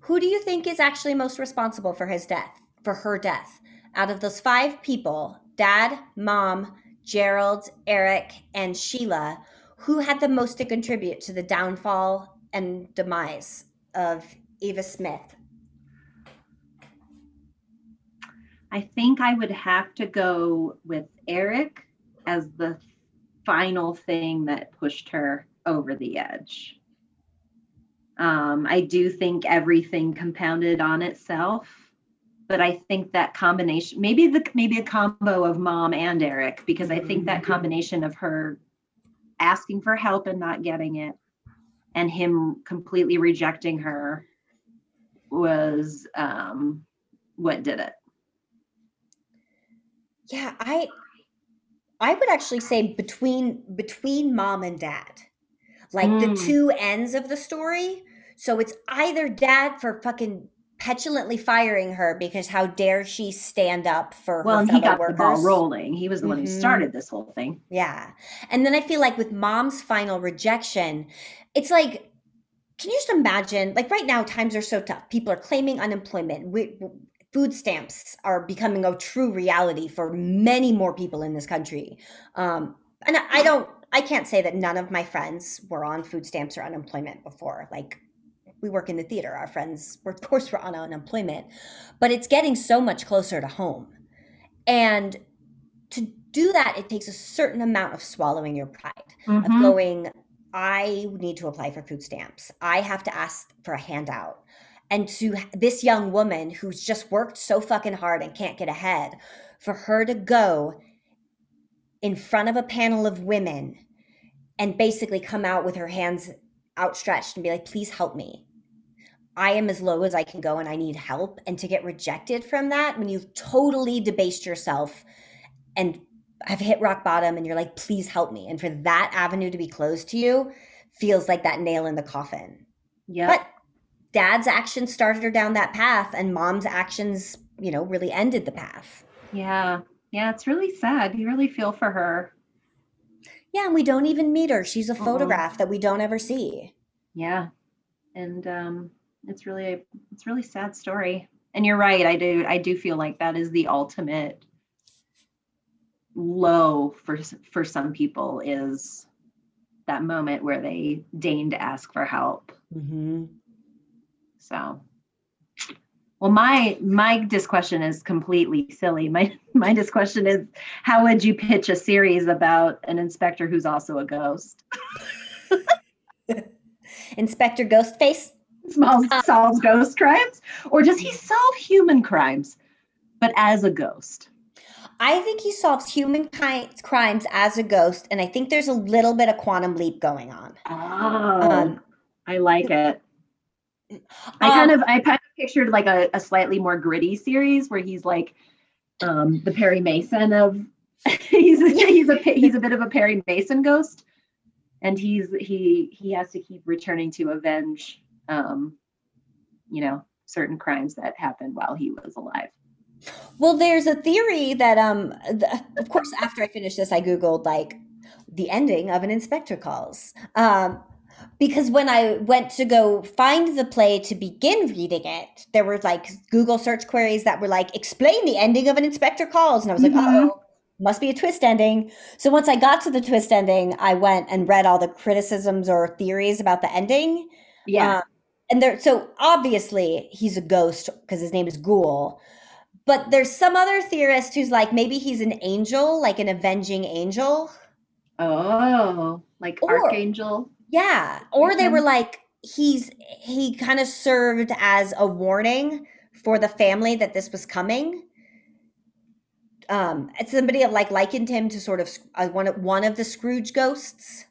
Who do you think is actually most responsible for his death, for her death? Out of those five people, dad, mom, Gerald, Eric, and Sheila, who had the most to contribute to the downfall and demise of Eva Smith? I think I would have to go with Eric as the final thing that pushed her over the edge. Um, I do think everything compounded on itself, but I think that combination, maybe the maybe a combo of mom and Eric, because I think that combination of her asking for help and not getting it, and him completely rejecting her, was um, what did it. Yeah, I I would actually say between between mom and dad. Like the Mm. two ends of the story. So it's either dad for fucking petulantly firing her because how dare she stand up for Well, her and he got workers. the ball rolling. He was the one who Mhm. started this whole thing. Yeah. And then I feel like with mom's final rejection, it's like, can you just imagine? Like right now, times are so tough. People are claiming unemployment. We, food stamps are becoming a true reality for many more people in this country. Um, and I I don't, I can't say that none of my friends were on food stamps or unemployment before. Like, we work in the theater. Our friends, were, of course, were on unemployment, but it's getting so much closer to home. And to do that, it takes a certain amount of swallowing your pride, of Mhm. going, I need to apply for food stamps. I have to ask for a handout. And to this young woman who's just worked so fucking hard and can't get ahead, for her to go in front of a panel of women and basically come out with her hands outstretched and be like, please help me. I am as low as I can go and I need help. And to get rejected from that when you've totally debased yourself and have hit rock bottom and you're like, please help me. And for that avenue to be closed to you feels like that nail in the coffin. Yeah. But dad's actions started her down that path and mom's actions, you know, really ended the path. yeah. Yeah. It's really sad. You really feel for her. Yeah, and we don't even meet her. She's a Uh-uh. photograph that we don't ever see. Yeah. And um, it's really a it's really sad story. And you're right. I do I do feel like that is the ultimate low for for some people is that moment where they deign to ask for help. Mm-hmm. So, well, my my disquestion is completely silly. My my disquestion is, how would you pitch a series about an inspector who's also a ghost? Inspector Ghostface. Smells, solves ghost crimes, or does he solve human crimes, but as a ghost? I think he solves human crimes as a ghost, and I think there's a little bit of quantum leap going on. Oh, Um, I like it. I Um, kind of I kind of pictured like a, a slightly more gritty series where he's like um the Perry Mason of he's he's a he's a bit of a Perry Mason ghost and he's he he has to keep returning to avenge um you know certain crimes that happened while he was alive. Well, there's a theory that, um, th- of course, after I finished this, I googled like the ending of an Inspector Calls, um, because when I went to go find the play to begin reading it, there were like Google search queries that were like, "Explain the ending of an Inspector Calls," and I was like, Mhm. "Oh, must be a twist ending." So once I got to the twist ending, I went and read all the criticisms or theories about the ending. Yeah. Um, and there, so obviously he's a ghost because his name is Goole. But there's some other theorist who's like maybe he's an angel, like an avenging angel. oh, like Or- Archangel. Yeah. Or they were like he's he kind of served as a warning for the family that this was coming. Um, it's somebody like likened him to sort of uh, one of one of the Scrooge ghosts.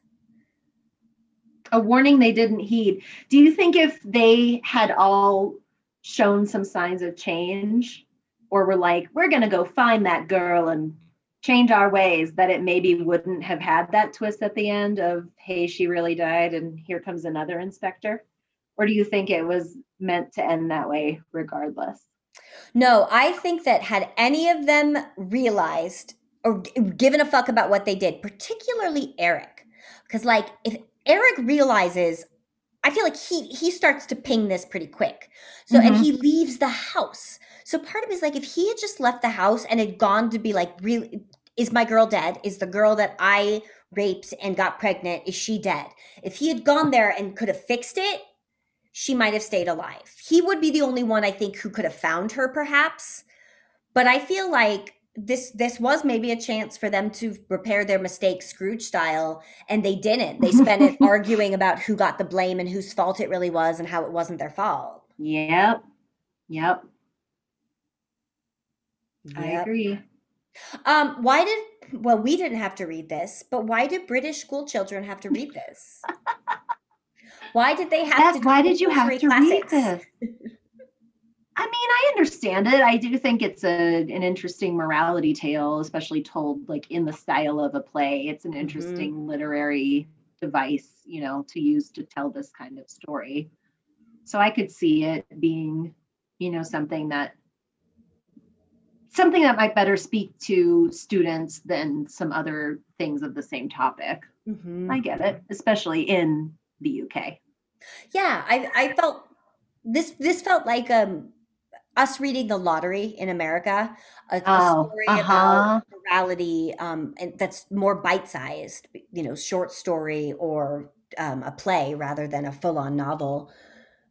a warning they didn't heed. Do you think if they had all shown some signs of change, or were like, we're going to go find that girl and change our ways, that it maybe wouldn't have had that twist at the end of, hey, she really died and here comes another inspector? Or do you think it was meant to end that way regardless? No, I think that had any of them realized or given a fuck about what they did, particularly Eric, because like if Eric realizes, I feel like he he starts to ping this pretty quick. So mm-hmm. and he leaves the house. So part of me is like if he had just left the house and had gone to be like, really, is my girl dead? Is the girl that I raped and got pregnant is she dead? If he had gone there and could have fixed it, she might have stayed alive. He would be the only one I think who could have found her perhaps. But I feel like this this was maybe a chance for them to repair their mistake Scrooge style and they didn't. They spent it arguing about who got the blame and whose fault it really was and how it wasn't their fault. Yep. Yep. yep. I agree. Um why did well we didn't have to read this, but why did British school children have to read this? Why did they have That's, to? Why did you have to classics? read this? I mean, I understand it. I do think it's a an interesting morality tale, especially told like in the style of a play. It's an mm-hmm. interesting mm-hmm. literary device, you know, to use to tell this kind of story. So I could see it being, you know, something that something that might better speak to students than some other things of the same topic. Mm-hmm. I get it, especially in the UK. Yeah, I I felt this this felt like um us reading the lottery in America, a, oh, story uh-huh. about morality, um, and that's more bite-sized, you know, short story or um, a play rather than a full-on novel.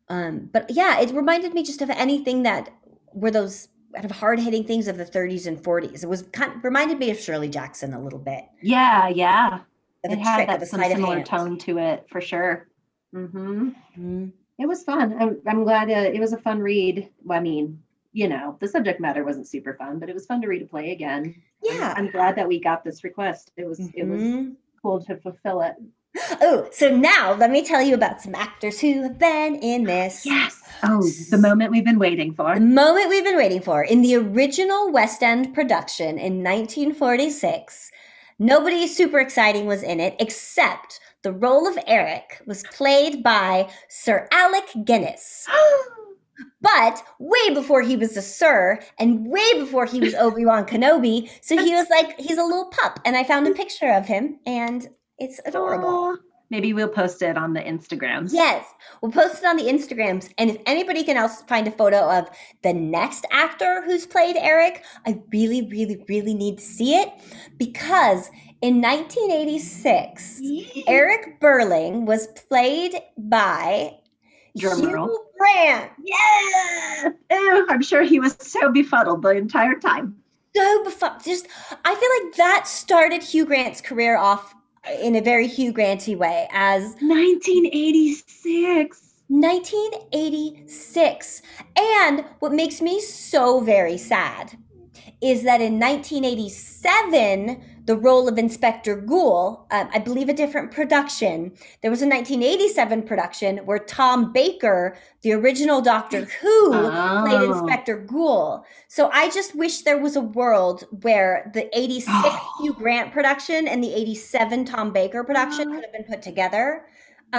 Um, but yeah, it reminded me just of anything that were those kind of hard-hitting things of the 30s and 40s. It was kind of, reminded me of Shirley Jackson a little bit. Yeah, yeah. It had that some similar tone to it for sure. Mm-hmm. Mm-hmm. It was fun. I'm, I'm glad uh, it was a fun read. I mean, you know, the subject matter wasn't super fun, but it was fun to read a play again. Yeah, I'm, I'm glad that we got this request. It was mm-hmm. it was mm-hmm. cool to fulfill it. Oh, so now let me tell you about some actors who have been in this. Yes. Oh, the moment we've been waiting for. The moment we've been waiting for. In the original West End production in 1946, nobody super exciting was in it except the role of Eric was played by Sir Alec Guinness. but way before he was a sir and way before he was Obi-Wan Kenobi. So he was like, he's a little pup. And I found a picture of him and it's adorable. Maybe we'll post it on the Instagrams. Yes, we'll post it on the Instagrams. And if anybody can else find a photo of the next actor who's played Eric, I really, really, really need to see it because in 1986, Eric Birling was played by Drum Hugh Grant. Yeah, Ew, I'm sure he was so befuddled the entire time. So befuddled. Just, I feel like that started Hugh Grant's career off in a very Hugh Granty way as 1986. 1986. And what makes me so very sad is that in 1987, the role of Inspector Goole, uh, I believe a different production. There was a 1987 production where Tom Baker, the original Doctor Who, oh. played Inspector Goole. So I just wish there was a world where the 86 Hugh Grant production and the 87 Tom Baker production could have been put together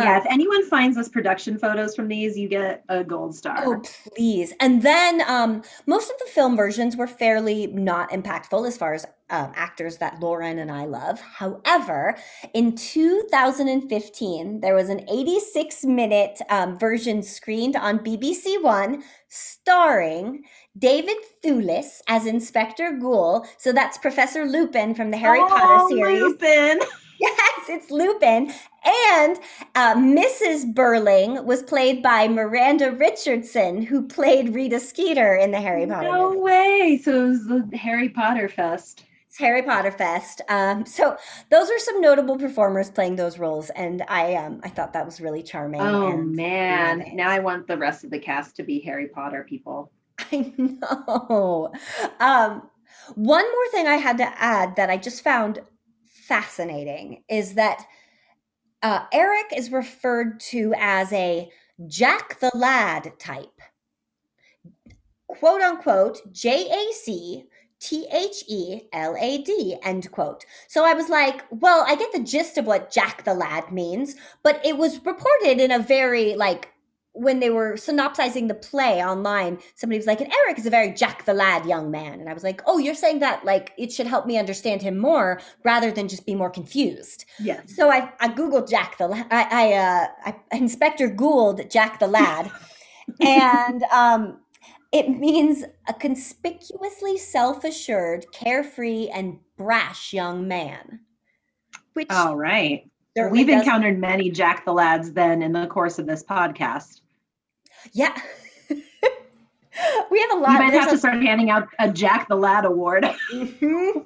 yeah, if anyone finds us production photos from these, you get a gold star. Oh, please. And then um, most of the film versions were fairly not impactful as far as um, actors that Lauren and I love. However, in 2015, there was an 86 minute um, version screened on BBC One starring David Thewlis as Inspector Goole. So that's Professor Lupin from the Harry oh, Potter series. Lupin. Yes, it's Lupin. And uh, Mrs. Birling was played by Miranda Richardson, who played Rita Skeeter in the Harry Potter. No movie. way! So it was the Harry Potter Fest. It's Harry Potter Fest. Um, so those are some notable performers playing those roles, and I um, I thought that was really charming. Oh man! Now I want the rest of the cast to be Harry Potter people. I know. Um, one more thing I had to add that I just found fascinating is that uh, Eric is referred to as a Jack the Lad type. quote unquote J A C T H E L A D, end quote. So I was like, well, I get the gist of what Jack the Lad means, but it was reported in a very like when they were synopsizing the play online, somebody was like, and Eric is a very Jack the Lad young man. And I was like, oh, you're saying that like it should help me understand him more rather than just be more confused. Yes. So I, I Googled Jack the Lad. I, I, uh, I Inspector Googled Jack the Lad. and um, it means a conspicuously self assured, carefree, and brash young man. Which All right. We've encountered many Jack the Lads then in the course of this podcast. Yeah. we have a lot We lot. might there's have a- to start handing out a Jack the Lad award. Mhm.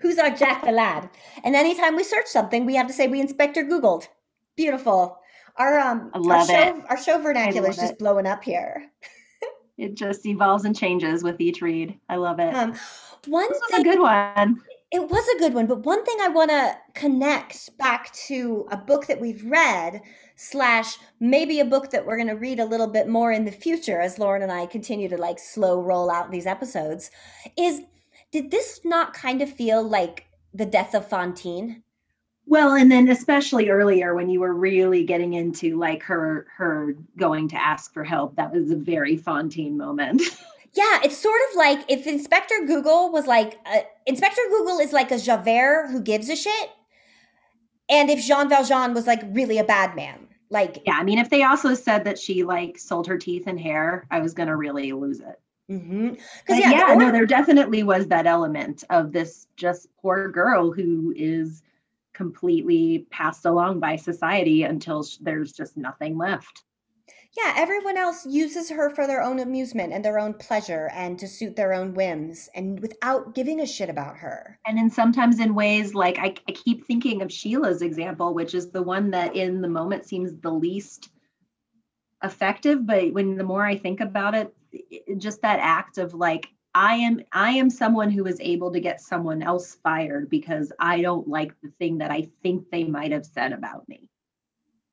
Who's our Jack the Lad? And anytime we search something, we have to say we Inspector Googled. Beautiful. Our um I our show it. our show vernacular is just it. blowing up here. It just evolves and changes with each read. I love it. Um one this was thing a good one. It was a good one, but one thing I want to connect back to a book that we've read slash maybe a book that we're going to read a little bit more in the future as Lauren and I continue to like slow roll out these episodes is did this not kind of feel like the death of Fantine? Well, and then especially earlier when you were really getting into like her her going to ask for help, that was a very Fantine moment. Yeah, it's sort of like if Inspector Google was like uh, Inspector Google is like a Javert who gives a shit, and if Jean Valjean was like really a bad man, like yeah, I mean, if they also said that she like sold her teeth and hair, I was gonna really lose it. because But yeah, yeah, or- no, there definitely was that element of this just poor girl who is completely passed along by society until sh- there's just nothing left. Yeah, everyone else uses her for their own amusement and their own pleasure and to suit their own whims and without giving a shit about her. And then sometimes in ways like I, I keep thinking of Sheila's example, which is the one that in the moment seems the least effective. But when the more I think about it, it- just that act of like, I am I am someone who is able to get someone else fired because I don't like the thing that I think they might have said about me.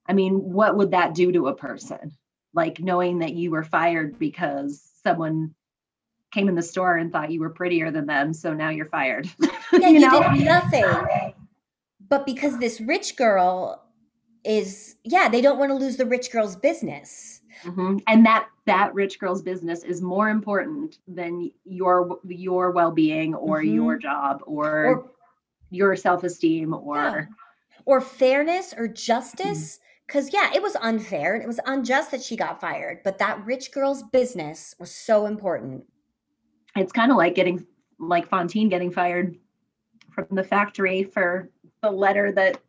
I mean, what would that do to a person? Like knowing that you were fired because someone came in the store and thought you were prettier than them, so now you're fired. Yeah, you you, know? did nothing. But because this rich girl is, yeah, they don't want to lose the rich girl's business. Mhm. And that that rich girl's business is more important than your your well-being or Mhm. your job or, Or, your self-esteem or Yeah. or fairness or justice. Because, yeah, it was unfair and it was unjust that she got fired. But that rich girl's business was so important. it's kind of like getting like Fantine getting fired from the factory for the letter that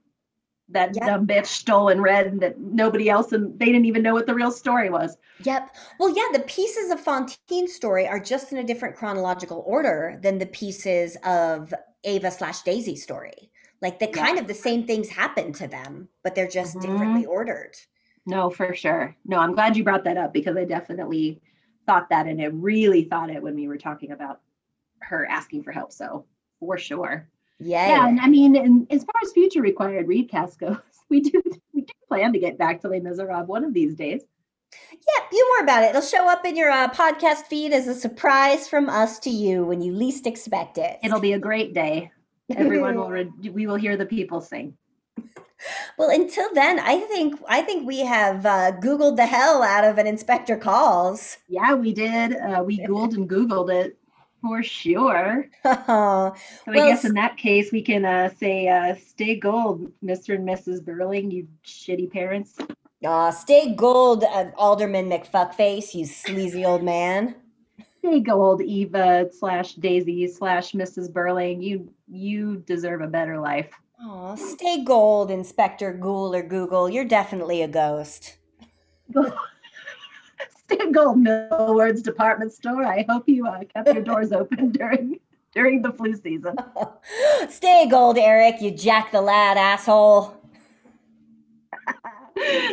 that Yep. dumb bitch stole and read and that nobody else and they didn't even know what the real story was. Yep. Well, yeah, the pieces of Fantine's story are just in a different chronological order than the pieces of Ava slash Daisy's story. Like the Yeah. kind of the same things happen to them, but they're just Mhm. differently ordered. No, for sure. No, I'm glad you brought that up because I definitely thought that and I really thought it when we were talking about her asking for help. So for sure. Yay. Yeah, and I mean, and as far as future required readcast goes, we do we do plan to get back to Les Miserables one of these days. Yeah, you more about it. It'll show up in your uh, podcast feed as a surprise from us to you when you least expect it. It'll be a great day. Everyone will re- we will hear the people sing. well, until then, I think I think we have uh, Googled the hell out of an inspector calls. Yeah, we did. Uh, we Googled and Googled it for sure. So Well, I guess in that case, we can uh, say, uh, "Stay gold, Mr. and Mrs. Birling, you shitty parents." Aw, stay gold, uh, Alderman McFuckface, you sleazy old man. Stay gold, Eva slash Daisy slash Mrs. Birling. You you deserve a better life. Aw, stay gold, Inspector Goole or Google. You're definitely a ghost. Stay gold, Milward's department store. I hope you uh, kept your doors open during during the flu season. stay gold, Eric, you Jack the Lad asshole.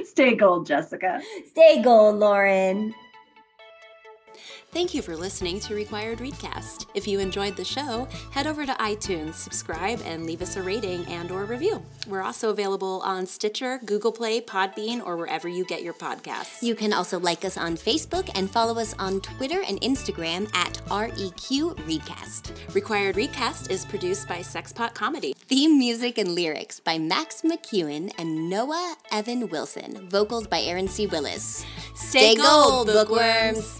Stay gold, Jessica. Stay gold, Lauren. Thank you for listening to Required Readcast. If you enjoyed the show, head over to iTunes, subscribe, and leave us a rating and or review. We're also available on Stitcher, Google Play, Podbean, or wherever you get your podcasts. You can also like us on Facebook and follow us on Twitter and Instagram at REQ Readcast. Required Readcast is produced by Sexpot Comedy. Theme music and lyrics by Max McEwen and Noah Evan Wilson. Vocals by Aaron C. Willis. Stay gold, bookworms!